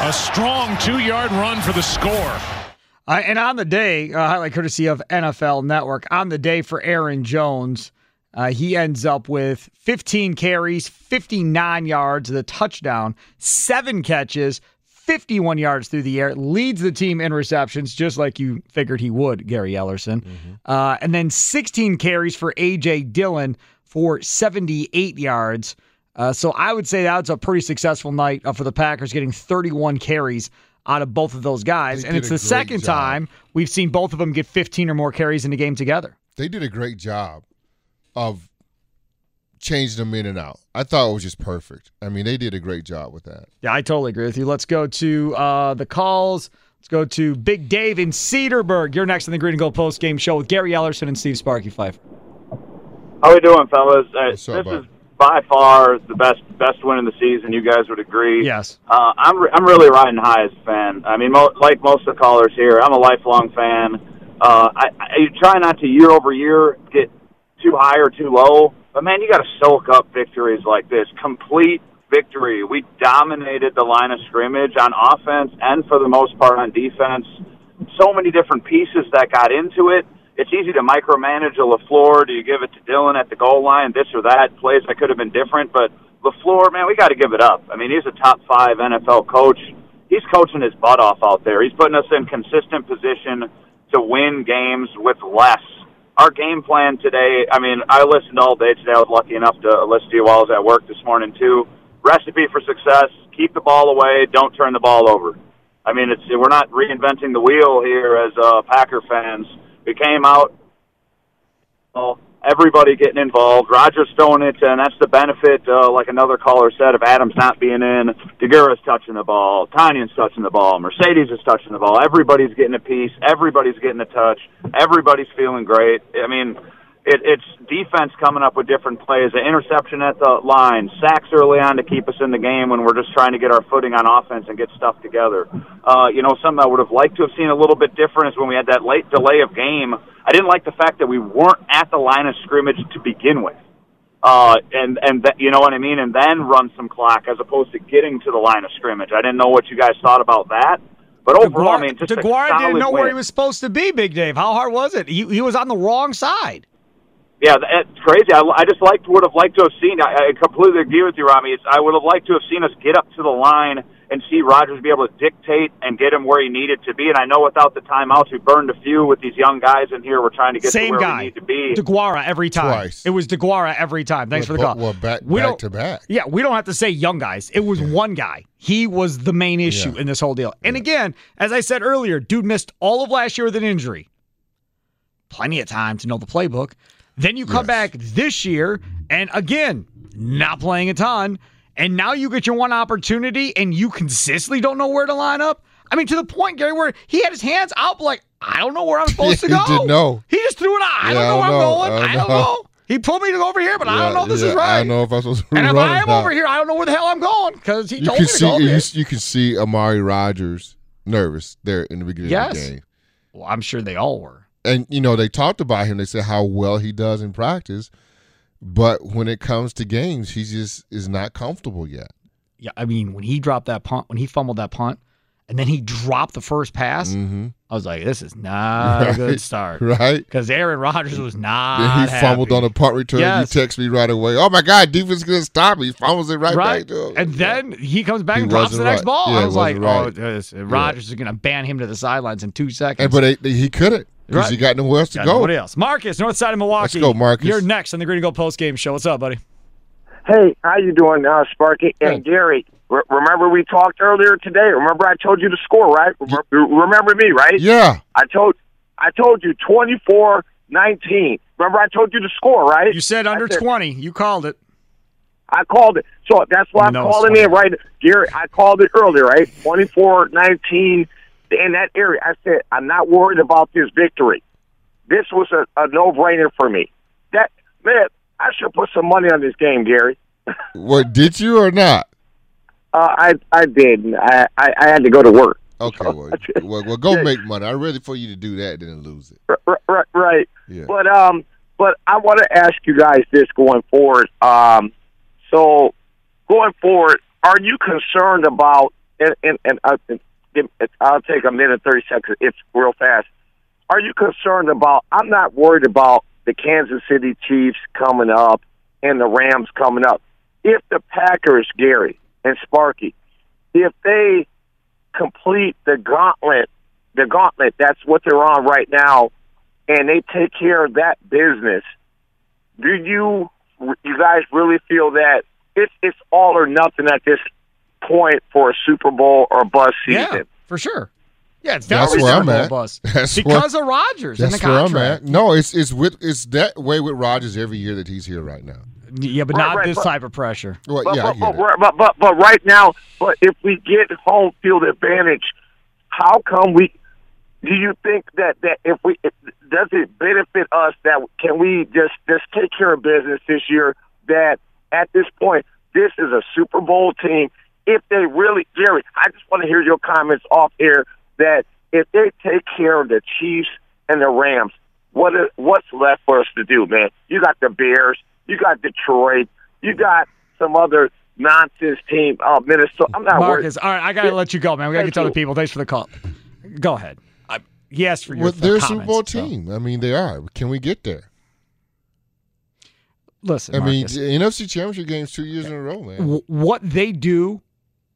a strong two-yard run for the score. Uh, and on the day, uh, highlight courtesy of NFL Network, on the day for Aaron Jones, uh, he ends up with 15 carries, 59 yards, the touchdown, seven catches, 51 yards through the air, leads the team in receptions, just like you figured he would, Gary Ellerson. Uh, and then 16 carries for A.J. Dillon for 78 yards. Uh, so I would say that's a pretty successful night uh, for the Packers, getting 31 carries out of both of those guys. They and it's the second job. time we've seen both of them get 15 or more carries in the game together. They did a great job of changing them in and out. I thought it was just perfect. I mean, they did a great job with that. Yeah, I totally agree with you. Let's go to uh, the calls. Let's go to Big Dave in Cedarburg. You're next on the Green and Gold Post Game Show with Gary Ellerson and Steve Sparky Fife. How are we doing, fellas? Uh, What's up, this bud? is by far the best best win of the season. You guys would agree. Yes. Uh, I'm re- I'm really riding high as a fan. I mean, mo- like most of the callers here, I'm a lifelong fan. Uh, I, I you try not to year over year get too high or too low, but man, you got to soak up victories like this. Complete victory. We dominated the line of scrimmage on offense and for the most part on defense. So many different pieces that got into it. It's easy to micromanage a LaFleur. Do you give it to Dillon at the goal line, this or that? Plays that could have been different, but LaFleur, man, we got to give it up. I mean, he's a top five NFL coach. He's coaching his butt off out there. He's putting us in consistent position to win games with less. Our game plan today, I mean, I listened all day today. I was lucky enough to listen to you while I was at work this morning, too. Recipe for success keep the ball away, don't turn the ball over. I mean, it's we're not reinventing the wheel here as uh, Packer fans. We came out, well, everybody getting involved. Rodgers throwing it, and that's the benefit, uh, like another caller said, of Adams not being in. Deguara's touching the ball. Tonyan's touching the ball. Marcedes is touching the ball. Everybody's getting a piece. Everybody's getting a touch. Everybody's feeling great. I mean, it, it's defense coming up with different plays. An interception at the line, sacks early on to keep us in the game when we're just trying to get our footing on offense and get stuff together. Uh, you know, something I would have liked to have seen a little bit different is when we had that late delay of game. I didn't like the fact that we weren't at the line of scrimmage to begin with. Uh, and and th- you know what I mean, and then run some clock as opposed to getting to the line of scrimmage. I didn't know what you guys thought about that, but overall, I mean, just a DeGuara solid didn't know win. where he was supposed to be, Big Dave. How hard was it? He, he was on the wrong side. Yeah, it's eh, crazy. I, I just liked would have liked to have seen. I, I completely agree with you, Rami. It's, I would have liked to have seen us get up to the line and see Rodgers be able to dictate and get him where he needed to be. And I know without the timeouts, we burned a few with these young guys in here. We're trying to get Same to where guy. we need to be. DeGuara every time. Twice. It was DeGuara every time. Thanks for the Well, call. well, back- we back don't, to back. Yeah, we don't have to say young guys. It was one guy. He was the main issue Yeah. in this whole deal. And again, as I said earlier, dude missed all of last year with an injury. Plenty of time to know the playbook. Then you come back this year, and again, not playing a ton. And now you get your one opportunity, and you consistently don't know where to line up. I mean, to the point, Gary, where he had his hands out, like I don't know where I'm supposed to go. he didn't know. He just threw it out. I Yeah, don't know where I'm going. I I don't don't know. know. He pulled me to go over here, but I don't know if this yeah, is right. I don't know if I'm supposed to and if I am over here, I don't know where the hell I'm going because he you told can me to see go you, you can see Amari Rodgers nervous there in the beginning of the game. Well, I'm sure they all were. And you know they talked about him. They said how well he does in practice, but when it comes to games, he just is not comfortable yet. Yeah, I mean, when he dropped that punt, when he fumbled that punt, and then he dropped the first pass, Mhm. I was like, this is not a good start. right. Because Aaron Rodgers was not. Then he fumbled happy. on a punt return. Yes. You text me right away. Oh my God, defense gonna stop me. He fumbles it right, Right. back to him. And then he comes back He and drops the wasn't next right. ball. Yeah, I was like, wasn't oh, this, Rodgers is going to ban him to the sidelines in two seconds. And, but they, they- he couldn't because Right. he got nowhere else to Got go. What else. Marcus, north side of Milwaukee. Let's go, Marcus. You're next on the Green and Gold Post Game Show. What's up, buddy? Hey, how you doing, uh, Sparky and Gary? Re- remember we talked earlier today. Remember I told you to score, right? Re- remember me, right? Yeah. I told I told you 24-19. Remember I told you to score, right? You said under 20. You called it. I called it. So that's why I'm No, it's calling in, right? Gary, I called it earlier, right? 24-19 in that area. I said, I'm not worried about this victory. This was a, a no-brainer for me. That Man, I should put some money on this game, Gary. What did you or not? Uh, I I did. I, I I had to go to work. Okay, well, well, well, go make money. I'm ready for you to do that, then lose it. R- right, right. Yeah. But um, but I want to ask you guys this going forward. Um, so going forward, are you concerned about? And and, and I, and I'll take a minute, thirty seconds. It's real fast. Are you concerned about? I'm not worried about the Kansas City Chiefs coming up and the Rams coming up. If the Packers, Gary and Sparky, if they complete the gauntlet, the gauntlet, that's what they're on right now, and they take care of that business, do you you guys really feel that it's it's all or nothing at this point for a Super Bowl or bust season? Yeah, for sure. Yeah, it's That's definitely where Super I'm Bowl at. bust. That's because where- of Rodgers and That's the where I'm at. No, it's it's with it's that way with Rodgers every year that he's here right now. Yeah, but Right, not right, this but- type of pressure. Well, but, yeah, I but, but, but, but but right now, but if we get home field advantage, how come we? Do you think that that if we if, does it benefit us that can we just just take care of business this year? That at this point, this is a Super Bowl team. If they really, Jerry, I just want to hear your comments off air. That if they take care of the Chiefs and the Rams, what is, what's left for us to do, man? You got the Bears, you got Detroit, you got some other nonsense team. Oh, Minnesota. I'm not Marcus, worried. all right, I got to let you go, man. We got to get to other people. Thanks for the call. Go ahead. I, yes, for your Well, they're a Super comments, Bowl so. team. I mean, they are. Can we get there? Listen, I mean, Marcus. the NFC Championship games two years in a row, man. w- what they do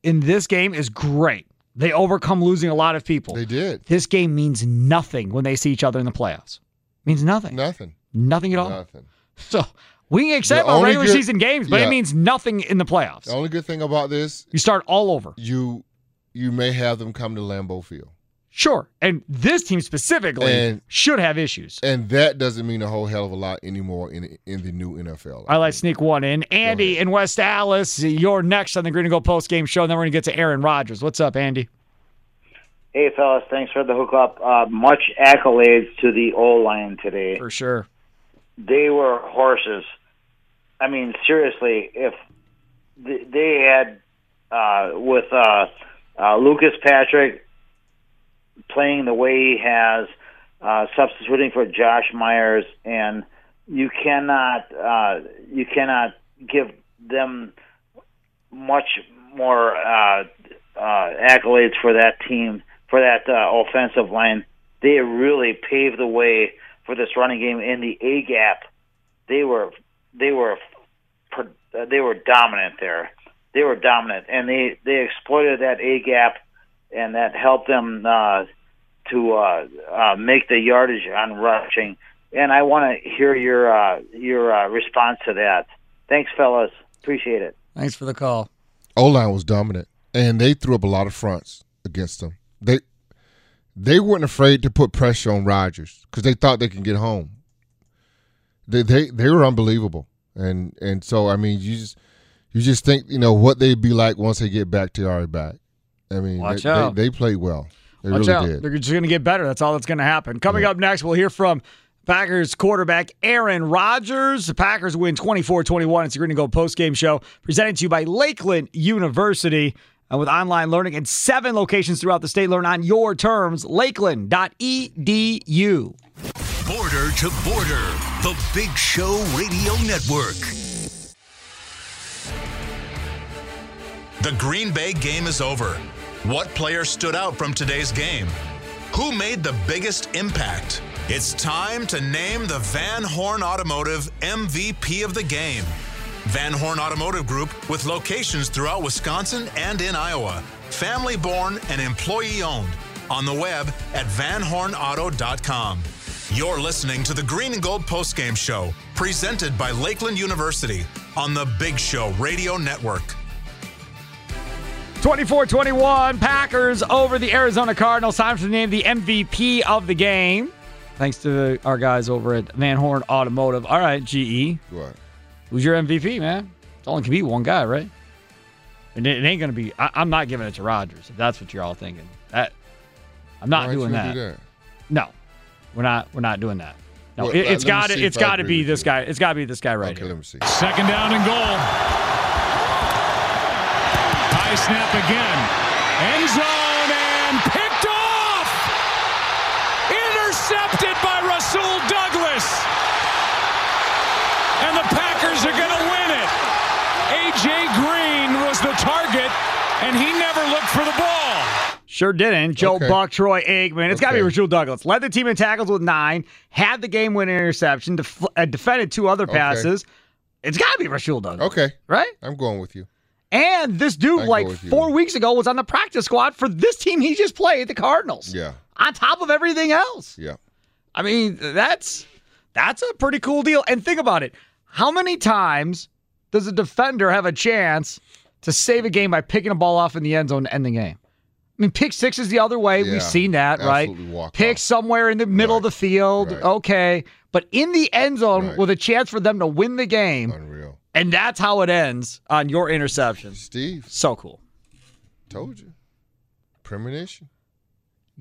in this game is great. They overcome losing a lot of people. They did. This game means nothing when they see each other in the playoffs. means nothing. Nothing. Nothing at all. Nothing. So we can get excited The about regular good- season games, but yeah. it means nothing in the playoffs. The only good thing about this, You start all over. you you may have them come to Lambeau Field. Sure. And this team specifically And- should have issues. And that doesn't mean a whole hell of a lot anymore in in the new NFL. I like sneak one in. Andy in West Dallas, you're next on the Green and Gold post game show, and then we're going to get to Aaron Rodgers. What's up, Andy? Hey, fellas, thanks for the hookup. Uh, much accolades to the O line today. For sure. They were horses. I mean, seriously, if they had uh, with uh, uh, Lucas Patrick playing the way he has, uh, substituting for Josh Myers, and you cannot uh, you cannot give them much more uh, uh, accolades for that team for that uh, offensive line. They really paved the way for this running game in the A gap. They were they were uh, they were dominant there. They were dominant, and they they exploited that A gap, and that helped them uh, to uh, uh, make the yardage on rushing. And I want to hear your uh, your uh, response to that. Thanks, fellas. Appreciate it. Thanks for the call. O line was dominant, and they threw up a lot of fronts against them. They they weren't afraid to put pressure on Rodgers because they thought they can get home. They they they were unbelievable, and and so I mean you just you just think you know what they'd be like once they get back to our back. I mean Watch they, out. They, they played well. They Watch really out. did. They're just going to get better. That's all that's going to happen. Coming up next, we'll hear from Packers quarterback Aaron Rodgers. The Packers win 24 21. It's a Green and Gold post game show presented to you by Lakeland University. And with online learning in seven locations throughout the state, learn on your terms. Lakeland.edu. Border to border, the Big Show Radio Network. The Green Bay game is over. What player stood out from today's game? Who made the biggest impact? It's time to name the Van Horn Automotive MVP of the game. Van Horn Automotive Group, with locations throughout Wisconsin and in Iowa. Family born and employee owned. On the web at vanhornauto.com. You're listening to the Green and Gold Postgame Show, presented by Lakeland University on the Big Show Radio Network. 24 21, Packers over the Arizona Cardinals. Time to name the MVP of the game. Thanks to our guys over at Van Horn Automotive. All right, GE. What? Who's your MVP, man? It's only can be one guy, right? And it, it ain't gonna be. I, I'm not giving it to Rodgers. If that's what you're all thinking, that I'm not Why doing that. do that? No, we're not. We're not doing that. No, Well, it, let- it's got to. see It's got to be this you. guy. It's got to be this guy right Okay, here. let me see. Second down and goal. High snap again. End zone and picked off. Intercepted by Rasul Douglas. And the Packers are going to win it. A.J. Green was the target, and he never looked for the ball. Sure didn't. Joe Okay. Buck, Troy Aikman. It's got to be Okay. Rasul Douglas. Led the team in tackles with nine. Had the game winning interception. Def- uh, defended two other Okay. passes. It's got to be Rasul Douglas. Okay, Right? I'm going with you. And this dude, like you. four weeks ago, was on the practice squad for this team he just played, the Cardinals. Yeah, On top of everything else. yeah. I mean, that's that's a pretty cool deal. And think about it. How many times does a defender have a chance to save a game by picking a ball off in the end zone to end the game? I mean, pick six is the other way. Yeah, We've seen that, right? Pick off. somewhere in the middle of the field. right. Okay. But in the end zone Right. with a chance for them to win the game. Unreal. And that's how it ends on your interception. Steve, So cool. told you. Premonition.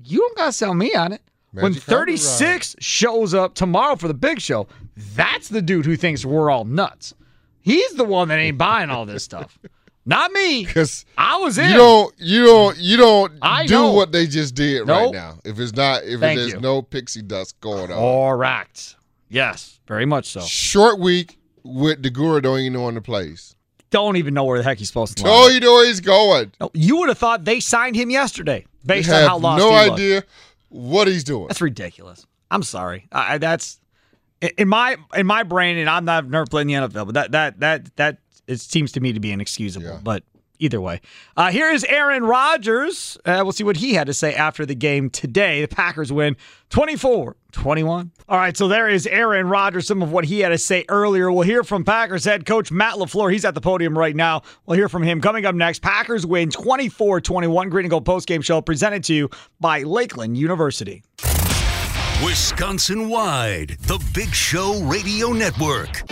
You don't got to sell me on it. when Magic carpet 36 shows up tomorrow for the big show, that's the dude who thinks we're all nuts. He's the one that ain't buying all this stuff. Not me. Because I was in. you don't, you don't, you don't I do what they just did right now. If it's not, if Thank there's you. no pixie dust going on. Correct. Yes, very much so. Short week with Deguara don't even know in the place. Don't even know where the heck he's supposed to Don't you know where he's going? No, You would have thought they signed him yesterday based on how lost no he looked. idea what he's doing. That's ridiculous. I'm sorry. I, I- that's in my in my brain, and I'm not I've never played in the NFL, but that that that that it seems to me to be inexcusable. But either way. Uh, here is Aaron Rodgers. Uh, we'll see what he had to say after the game today. The Packers win 24 21. All right, so there is Aaron Rodgers, some of what he had to say earlier. We'll hear from Packers head coach Matt LaFleur. He's at the podium right now. We'll hear from him coming up next. Packers win 24 21. Green and Gold postgame show presented to you by Lakeland University. Wisconsin wide, the Big Show Radio Network.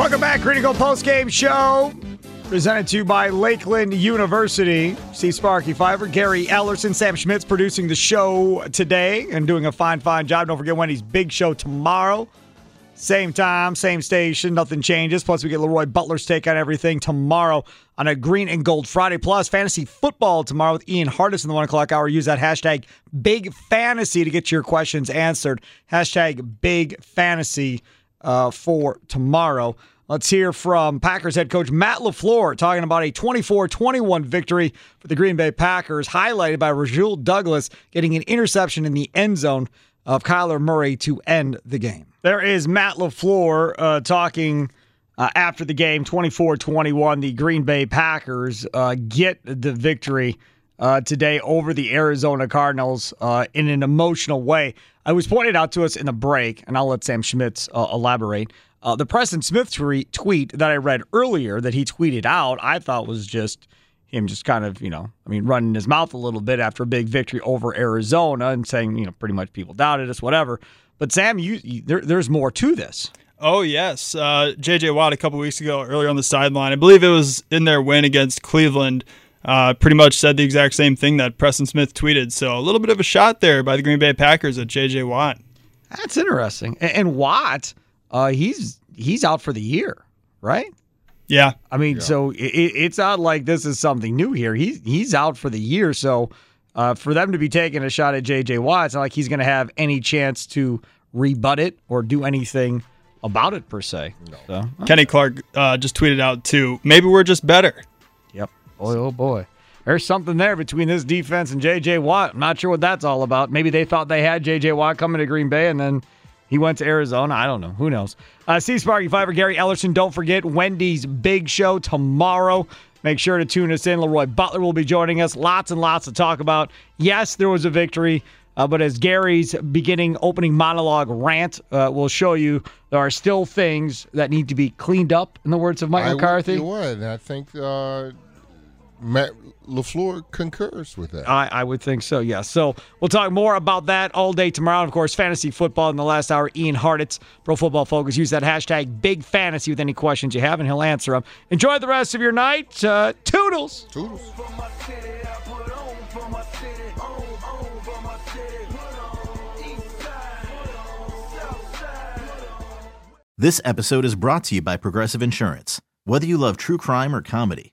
Welcome back, Critical Post Game Show. Presented to you by Lakeland University. Steve Sparky Fiver, Gary Ellerson, Sam Schmitz producing the show today and doing a fine, fine job. Don't forget Wendy's big show tomorrow. Same time, same station, nothing changes. Plus, we get Leroy Butler's take on everything tomorrow on a Green and Gold Friday. Plus, fantasy football tomorrow with Ian Hartitz in the one o'clock hour. Use that hashtag Big Fantasy to get your questions answered. Hashtag Big Fantasy uh, for tomorrow. Let's hear from Packers head coach Matt LaFleur talking about a 24 21 victory for the Green Bay Packers, highlighted by Rasul Douglas getting an interception in the end zone of Kyler Murray to end the game. There is Matt LaFleur uh, talking uh, after the game 24 21. The Green Bay Packers uh, get the victory. Uh, today over the Arizona Cardinals uh, in an emotional way. I was pointed out to us in the break, and I'll let Sam Schmitz uh, elaborate. Uh, the Preston Smith tweet, tweet that I read earlier that he tweeted out, I thought was just him just kind of, you know, I mean, running his mouth a little bit after a big victory over Arizona and saying, you know, pretty much people doubted us, whatever. But Sam, you, you there, there's more to this. Oh yes, uh, J.J. Watt a couple weeks ago, earlier on the sideline, I believe it was in their win against Cleveland. Uh, pretty much said the exact same thing that Preston Smith tweeted. So a little bit of a shot there by the Green Bay Packers at J.J. Watt. That's interesting. And, and Watt, uh, he's he's out for the year, right? Yeah. I mean, so it, it's not like this is something new here. He's he's out for the year. So uh, for them to be taking a shot at J.J. Watt, it's not like he's going to have any chance to rebut it or do anything about it per se. So, Kenny Clark uh, just tweeted out too. Maybe we're just better. Boy, oh boy. There's something there between this defense and J.J. Watt. I'm not sure what that's all about. Maybe they thought they had J.J. Watt coming to Green Bay and then he went to Arizona. I don't know. Who knows? Uh, Sparky Fiver, Gary Ellerson. Don't forget Wendy's big show tomorrow. Make sure to tune us in. Leroy Butler will be joining us. Lots and lots to talk about. Yes, there was a victory. Uh, but as Gary's beginning opening monologue rant uh, will show you, there are still things that need to be cleaned up, in the words of Mike I McCarthy. Would, you would. I think uh, Matt LaFleur concurs with that. I, I would think so, yes. So we'll talk more about that all day tomorrow. And of course, fantasy football in the last hour. Ian Hartitz, Pro Football Focus. Use that hashtag Big Fantasy with any questions you have, and he'll answer them. Enjoy the rest of your night. Uh, toodles. Toodles. This episode is brought to you by Progressive Insurance. Whether you love true crime or comedy,